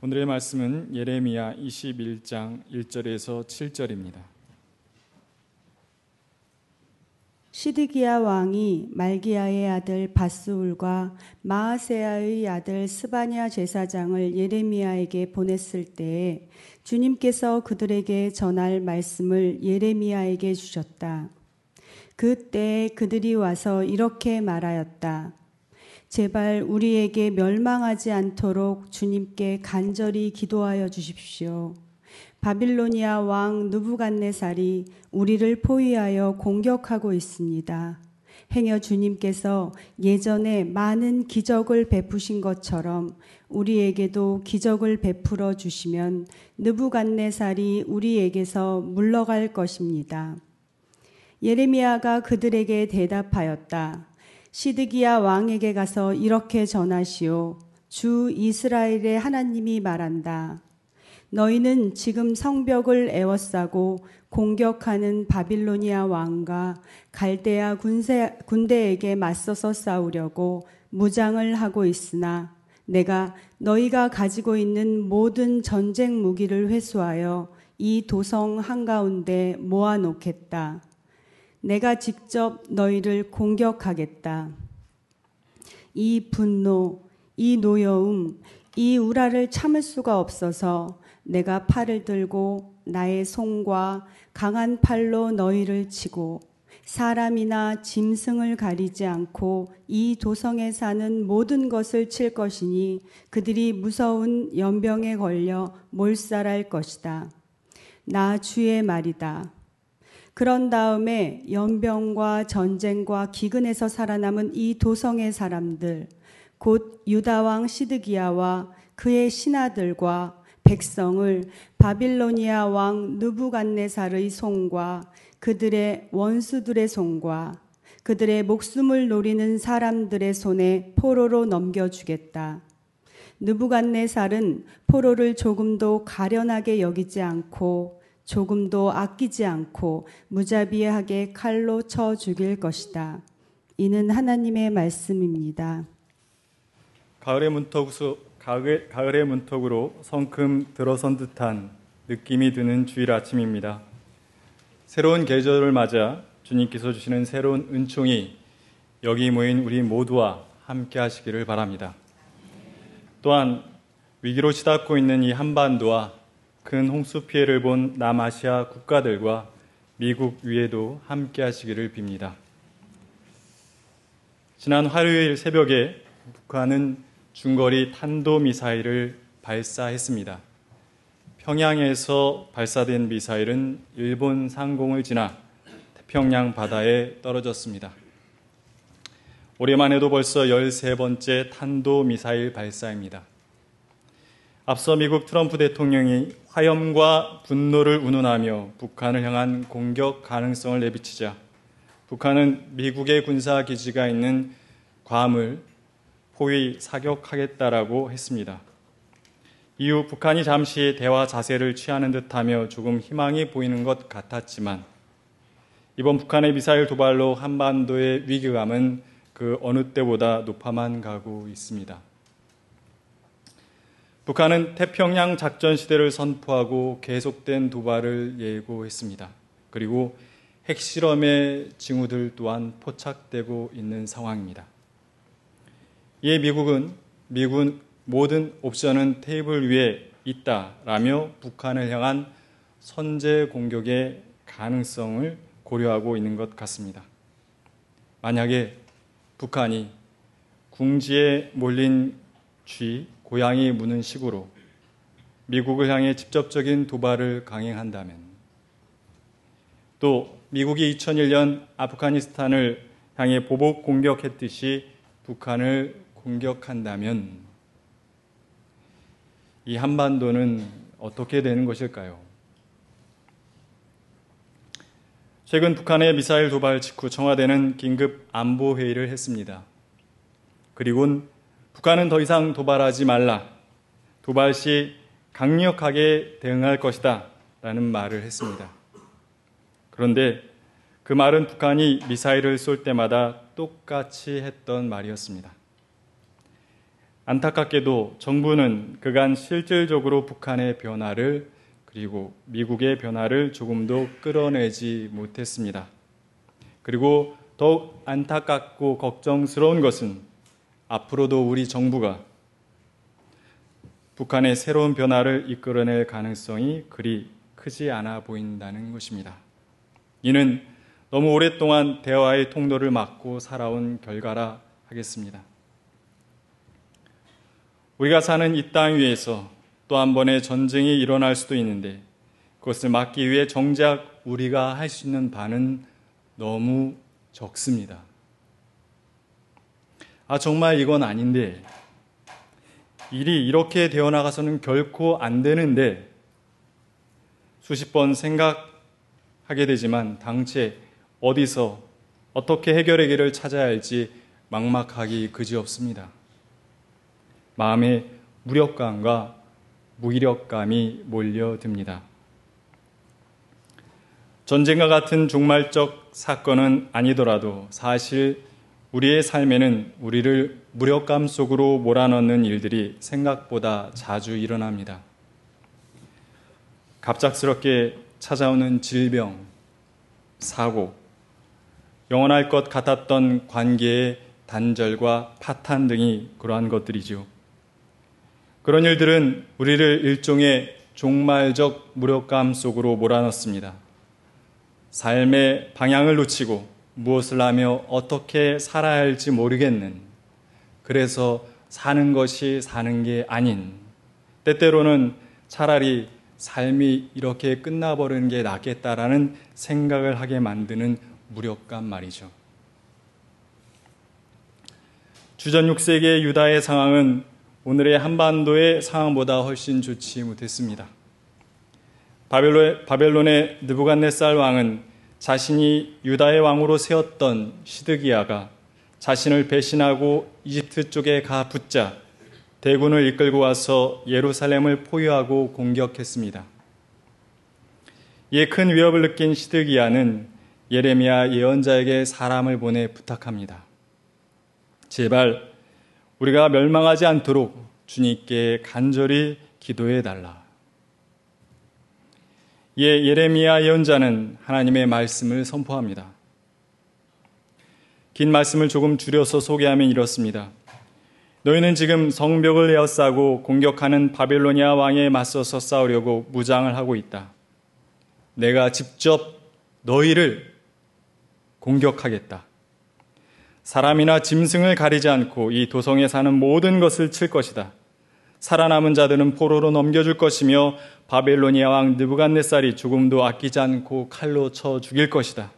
오늘의 말씀은 예레미야 21장 1절에서 7절입니다. 시드기야 왕이 말기야의 아들 바스울과 마아세야의 아들 스바냐 제사장을 예레미야에게 보냈을 때에 주님께서 그들에게 전할 말씀을 예레미야에게 주셨다. 그때 그들이 와서 이렇게 말하였다. 제발 우리에게 멸망하지 않도록 주님께 간절히 기도하여 주십시오. 바빌로니아 왕 누부갓네살이 우리를 포위하여 공격하고 있습니다. 행여 주님께서 예전에 많은 기적을 베푸신 것처럼 우리에게도 기적을 베풀어 주시면 느부갓네살이 우리에게서 물러갈 것입니다. 예레미야가 그들에게 대답하였다. 시드기야 왕에게 가서 이렇게 전하시오. 주 이스라엘의 하나님이 말한다. 너희는 지금 성벽을 에워싸고 공격하는 바빌로니아 왕과 갈대아 군세, 군대에게 맞서서 싸우려고 무장을 하고 있으나 내가 너희가 가지고 있는 모든 전쟁 무기를 회수하여 이 도성 한가운데 모아놓겠다. 내가 직접 너희를 공격하겠다. 이 분노, 이 노여움, 이 우라를 참을 수가 없어서 내가 팔을 들고 나의 손과 강한 팔로 너희를 치고 사람이나 짐승을 가리지 않고 이 도성에 사는 모든 것을 칠 것이니 그들이 무서운 연병에 걸려 몰살할 것이다. 나 주의 말이다. 그런 다음에 연병과 전쟁과 기근에서 살아남은 이 도성의 사람들, 곧 유다왕 시드기야와 그의 신하들과 백성을 바빌로니아 왕 누부갓네살의 손과 그들의 원수들의 손과 그들의 목숨을 노리는 사람들의 손에 포로로 넘겨주겠다. 느부갓네살은 포로를 조금도 가련하게 여기지 않고 조금도 아끼지 않고 무자비하게 칼로 쳐 죽일 것이다. 이는 하나님의 말씀입니다. 가을의 문턱수 가을, 가을의 문턱으로 성큼 들어선 듯한 느낌이 드는 주일 아침입니다. 새로운 계절을 맞아 주님께서 주시는 새로운 은총이 여기 모인 우리 모두와 함께 하시기를 바랍니다. 또한 위기로 치닫고 있는 이 한반도와 큰 홍수 피해를 본 남아시아 국가들과 미국 위에도 함께 하시기를 빕니다. 지난 화요일 새벽에 북한은 중거리 탄도미사일을 발사했습니다. 평양에서 발사된 미사일은 일본 상공을 지나 태평양 바다에 떨어졌습니다. 올해만 해도 벌써 13번째 탄도미사일 발사입니다. 앞서 미국 트럼프 대통령이 화염과 분노를 운운하며 북한을 향한 공격 가능성을 내비치자 북한은 미국의 군사 기지가 있는 괌을 포위 사격하겠다라고 했습니다. 이후 북한이 잠시 대화 자세를 취하는 듯하며 조금 희망이 보이는 것 같았지만 이번 북한의 미사일 도발로 한반도의 위기감은 그 어느 때보다 높아만 가고 있습니다. 북한은 태평양 작전 시대를 선포하고 계속된 도발을 예고했습니다. 그리고 핵실험의 징후들 또한 포착되고 있는 상황입니다. 이에 미국은 미군 모든 옵션은 테이블 위에 있다라며 북한을 향한 선제 공격의 가능성을 고려하고 있는 것 같습니다. 만약에 북한이 궁지에 몰린 쥐, 고양이 무는 식으로 미국을 향해 직접적인 도발을 강행한다면 또 미국이 2001년 아프가니스탄을 향해 보복 공격했듯이 북한을 공격한다면 이 한반도는 어떻게 되는 것일까요? 최근 북한의 미사일 도발 직후 청와대는 긴급 안보 회의를 했습니다. 그리고 북한은 더 이상 도발하지 말라. 도발 시 강력하게 대응할 것이다. 라는 말을 했습니다. 그런데 그 말은 북한이 미사일을 쏠 때마다 똑같이 했던 말이었습니다. 안타깝게도 정부는 그간 실질적으로 북한의 변화를 그리고 미국의 변화를 조금도 끌어내지 못했습니다. 그리고 더욱 안타깝고 걱정스러운 것은 앞으로도 우리 정부가 북한의 새로운 변화를 이끌어낼 가능성이 그리 크지 않아 보인다는 것입니다. 이는 너무 오랫동안 대화의 통로를 막고 살아온 결과라 하겠습니다. 우리가 사는 이 땅 위에서 또 한 번의 전쟁이 일어날 수도 있는데 그것을 막기 위해 정작 우리가 할 수 있는 바는 너무 적습니다. 아, 정말 이건 아닌데, 일이 이렇게 되어 나가서는 결코 안 되는데, 수십 번 생각하게 되지만 당최 어디서 어떻게 해결의 길을 찾아야 할지 막막하기 그지없습니다. 마음에 무력감과 무기력감이 몰려듭니다. 전쟁과 같은 종말적 사건은 아니더라도 사실 우리의 삶에는 우리를 무력감 속으로 몰아넣는 일들이 생각보다 자주 일어납니다. 갑작스럽게 찾아오는 질병, 사고, 영원할 것 같았던 관계의 단절과 파탄 등이 그러한 것들이죠. 그런 일들은 우리를 일종의 종말적 무력감 속으로 몰아넣습니다. 삶의 방향을 놓치고 무엇을 하며 어떻게 살아야 할지 모르겠는 그래서 사는 것이 사는 게 아닌 때때로는 차라리 삶이 이렇게 끝나버리는 게 낫겠다라는 생각을 하게 만드는 무력감 말이죠. 주전 6세기의 유다의 상황은 오늘의 한반도의 상황보다 훨씬 좋지 못했습니다. 바벨론, 바벨론의 느부갓네살 왕은 자신이 유다의 왕으로 세웠던 시드기야가 자신을 배신하고 이집트 쪽에 가 붙자 대군을 이끌고 와서 예루살렘을 포위하고 공격했습니다. 이에 큰 위협을 느낀 시드기야는 예레미야 예언자에게 사람을 보내 부탁합니다. 제발 우리가 멸망하지 않도록 주님께 간절히 기도해 달라. 예, 예레미야 예언자는 하나님의 말씀을 선포합니다. 긴 말씀을 조금 줄여서 소개하면 이렇습니다. 너희는 지금 성벽을 에어싸고 공격하는 바벨로니아 왕에 맞서서 싸우려고 무장을 하고 있다. 내가 직접 너희를 공격하겠다. 사람이나 짐승을 가리지 않고 이 도성에 사는 모든 것을 칠 것이다. 살아남은 자들은 포로로 넘겨줄 것이며 바벨로니아 왕 느부갓네살이 조금도 아끼지 않고 칼로 쳐 죽일 것이다.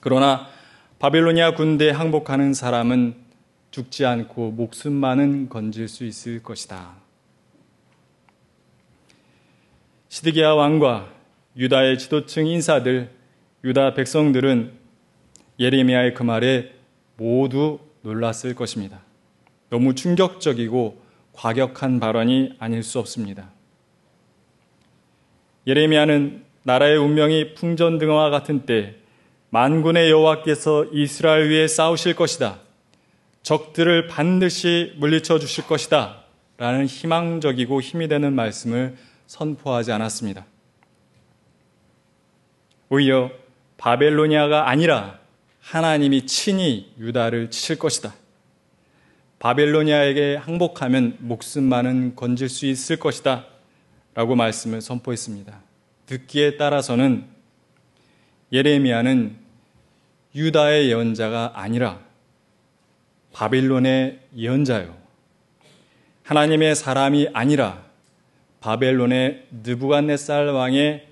그러나 바벨로니아 군대에 항복하는 사람은 죽지 않고 목숨만은 건질 수 있을 것이다. 시드기야 왕과 유다의 지도층 인사들, 유다 백성들은 예레미야의 그 말에 모두 놀랐을 것입니다. 너무 충격적이고 과격한 발언이 아닐 수 없습니다. 예레미야는 나라의 운명이 풍전등화 같은 때 만군의 여호와께서 이스라엘 위에 싸우실 것이다. 적들을 반드시 물리쳐 주실 것이다. 라는 희망적이고 힘이 되는 말씀을 선포하지 않았습니다. 오히려 바벨로니아가 아니라 하나님이 친히 유다를 치실 것이다. 바벨로니아에게 항복하면 목숨만은 건질 수 있을 것이다. 라고 말씀을 선포했습니다. 듣기에 따라서는 예레미야는 유다의 예언자가 아니라 바벨론의 예언자요. 하나님의 사람이 아니라 바벨론의 느부갓네살 왕의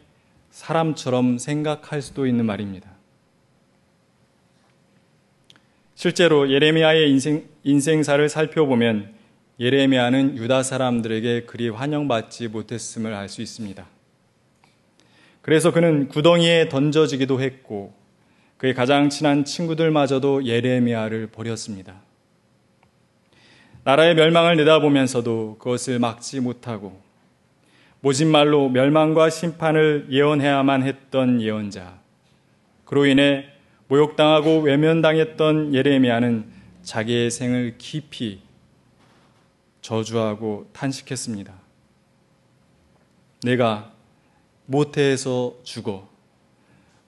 사람처럼 생각할 수도 있는 말입니다. 실제로 예레미야의 인생, 인생사를 살펴보면 예레미야는 유다 사람들에게 그리 환영받지 못했음을 알 수 있습니다. 그래서 그는 구덩이에 던져지기도 했고 그의 가장 친한 친구들마저도 예레미야를 버렸습니다. 나라의 멸망을 내다보면서도 그것을 막지 못하고 모진 말로 멸망과 심판을 예언해야만 했던 예언자. 그로 인해 모욕당하고 외면당했던 예레미야는 자기의 생을 깊이 저주하고 탄식했습니다. 내가 모태에서 죽어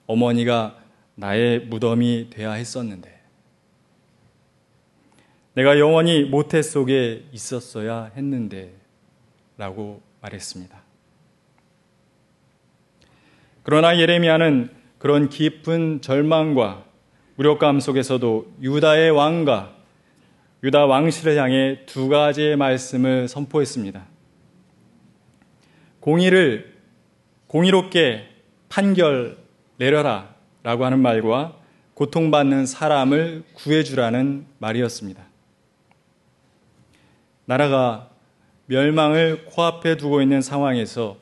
어머니가 나의 무덤이 되어야 했었는데 내가 영원히 모태 속에 있었어야 했는데 라고 말했습니다. 그러나 예레미야는 그런 깊은 절망과 무력감 속에서도 유다의 왕과 유다 왕실을 향해 두 가지의 말씀을 선포했습니다. 공의를 공의롭게 판결 내려라 라고 하는 말과 고통받는 사람을 구해주라는 말이었습니다. 나라가 멸망을 코앞에 두고 있는 상황에서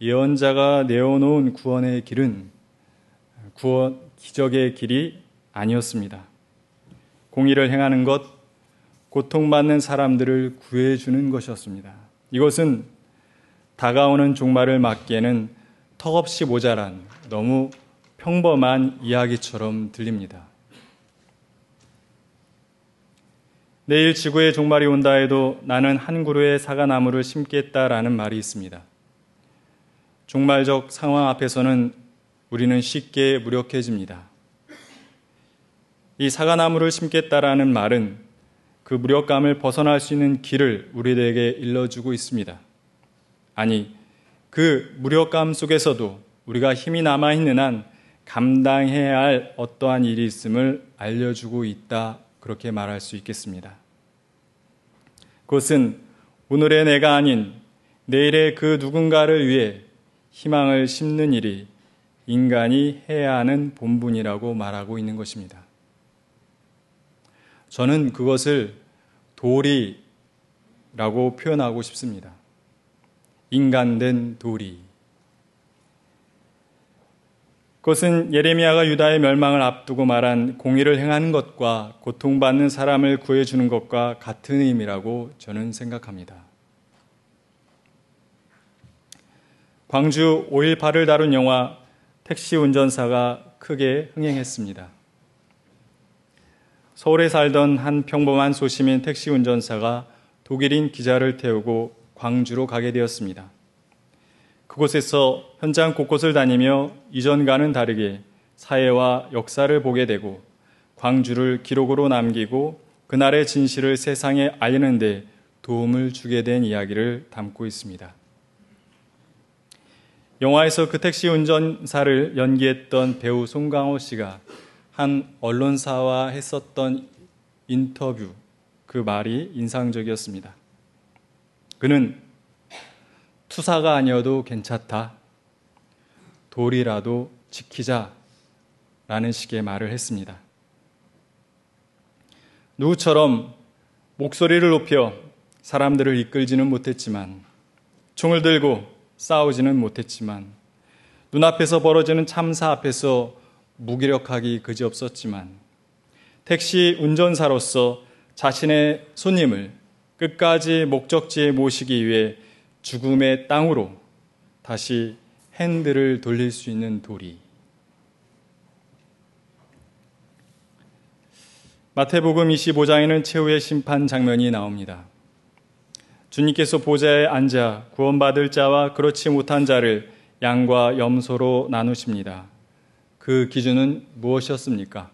예언자가 내어놓은 구원의 길은 구원, 기적의 길이 아니었습니다. 공의를 행하는 것, 고통받는 사람들을 구해주는 것이었습니다. 이것은 다가오는 종말을 막기에는 턱없이 모자란 너무 평범한 이야기처럼 들립니다. 내일 지구의 종말이 온다 해도 나는 한 그루의 사과나무를 심겠다라는 말이 있습니다. 종말적 상황 앞에서는 우리는 쉽게 무력해집니다. 이 사과나무를 심겠다라는 말은 그 무력감을 벗어날 수 있는 길을 우리들에게 일러주고 있습니다. 아니, 그 무력감 속에서도 우리가 힘이 남아있는 한 감당해야 할 어떠한 일이 있음을 알려주고 있다. 그렇게 말할 수 있겠습니다. 그것은 오늘의 내가 아닌 내일의 그 누군가를 위해 희망을 심는 일이 인간이 해야 하는 본분이라고 말하고 있는 것입니다. 저는 그것을 도리라고 표현하고 싶습니다. 인간된 도리. 그것은 예레미야가 유다의 멸망을 앞두고 말한 공의를 행하는 것과 고통받는 사람을 구해주는 것과 같은 의미라고 저는 생각합니다. 광주 5.18을 다룬 영화 택시 운전사가 크게 흥행했습니다. 서울에 살던 한 평범한 소시민 택시 운전사가 독일인 기자를 태우고 광주로 가게 되었습니다. 그곳에서 현장 곳곳을 다니며 이전과는 다르게 사회와 역사를 보게 되고 광주를 기록으로 남기고 그날의 진실을 세상에 알리는데 도움을 주게 된 이야기를 담고 있습니다. 영화에서 그 택시 운전사를 연기했던 배우 송강호 씨가 한 언론사와 했었던 인터뷰 그 말이 인상적이었습니다. 그는 투사가 아니어도 괜찮다. 돌이라도 지키자. 라는 식의 말을 했습니다. 누구처럼 목소리를 높여 사람들을 이끌지는 못했지만, 총을 들고 싸우지는 못했지만, 눈앞에서 벌어지는 참사 앞에서 무기력하기 그지없었지만, 택시 운전사로서 자신의 손님을 끝까지 목적지에 모시기 위해 죽음의 땅으로 다시 핸들을 돌릴 수 있는 돌이. 마태복음 25장에는 최후의 심판 장면이 나옵니다. 주님께서 보좌에 앉아 구원받을 자와 그렇지 못한 자를 양과 염소로 나누십니다. 그 기준은 무엇이었습니까?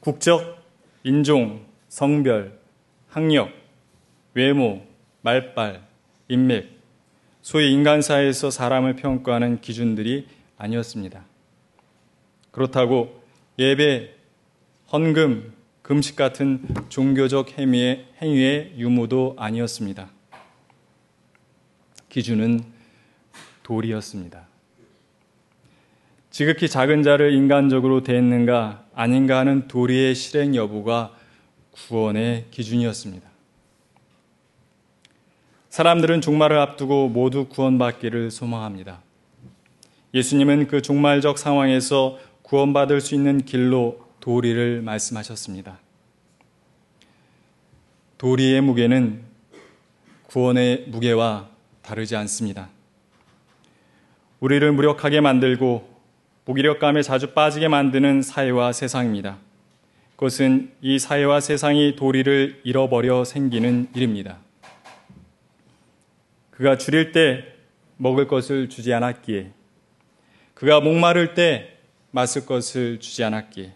국적, 인종, 성별, 학력, 외모, 말빨, 인맥, 소위 인간사에서 사람을 평가하는 기준들이 아니었습니다. 그렇다고 예배, 헌금, 금식 같은 종교적 행위의, 행위의 유무도 아니었습니다. 기준은 돌이었습니다. 지극히 작은 자를 인간적으로 대했는가 아닌가 하는 도리의 실행 여부가 구원의 기준이었습니다. 사람들은 종말을 앞두고 모두 구원받기를 소망합니다. 예수님은 그 종말적 상황에서 구원받을 수 있는 길로 도리를 말씀하셨습니다. 도리의 무게는 구원의 무게와 다르지 않습니다. 우리를 무력하게 만들고 무기력감에 자주 빠지게 만드는 사회와 세상입니다. 그것은 이 사회와 세상이 도리를 잃어버려 생기는 일입니다. 그가 줄일 때 먹을 것을 주지 않았기에, 그가 목마를 때 마실 것을 주지 않았기에,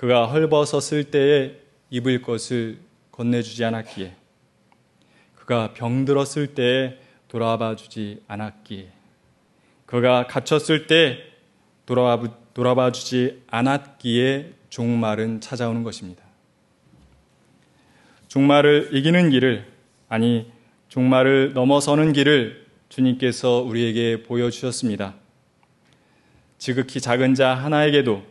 그가 헐벗었을 때에 입을 것을 건네주지 않았기에, 그가 병들었을 때에 돌아봐 주지 않았기에, 그가 갇혔을 때 돌아봐, 돌아봐 주지 않았기에 종말은 찾아오는 것입니다. 종말을 이기는 길을, 아니, 종말을 넘어서는 길을 주님께서 우리에게 보여주셨습니다. 지극히 작은 자 하나에게도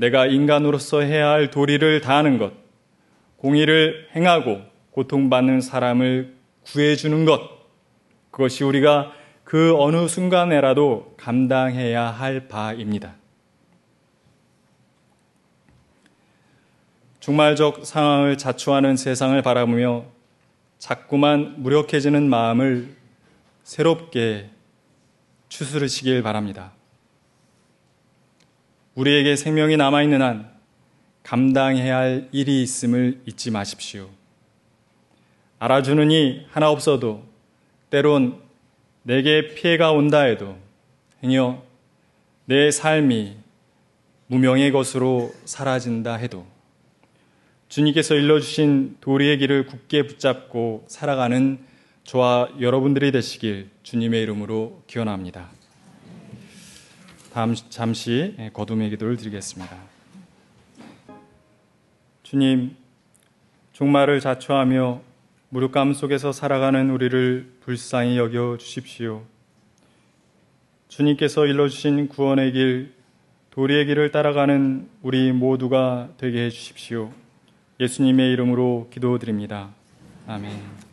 내가 인간으로서 해야 할 도리를 다하는 것, 공의를 행하고 고통받는 사람을 구해주는 것, 그것이 우리가 그 어느 순간에라도 감당해야 할 바입니다. 종말적 상황을 자초하는 세상을 바라보며 자꾸만 무력해지는 마음을 새롭게 추스르시길 바랍니다. 우리에게 생명이 남아있는 한 감당해야 할 일이 있음을 잊지 마십시오. 알아주는 이 하나 없어도 때론 내게 피해가 온다 해도 행여 내 삶이 무명의 것으로 사라진다 해도 주님께서 일러주신 도리의 길을 굳게 붙잡고 살아가는 저와 여러분들이 되시길 주님의 이름으로 기원합니다. 다음 잠시 거둠의 기도를 드리겠습니다. 주님, 종말을 자초하며 무력감 속에서 살아가는 우리를 불쌍히 여겨 주십시오. 주님께서 일러주신 구원의 길, 도리의 길을 따라가는 우리 모두가 되게 해 주십시오. 예수님의 이름으로 기도드립니다. 아멘.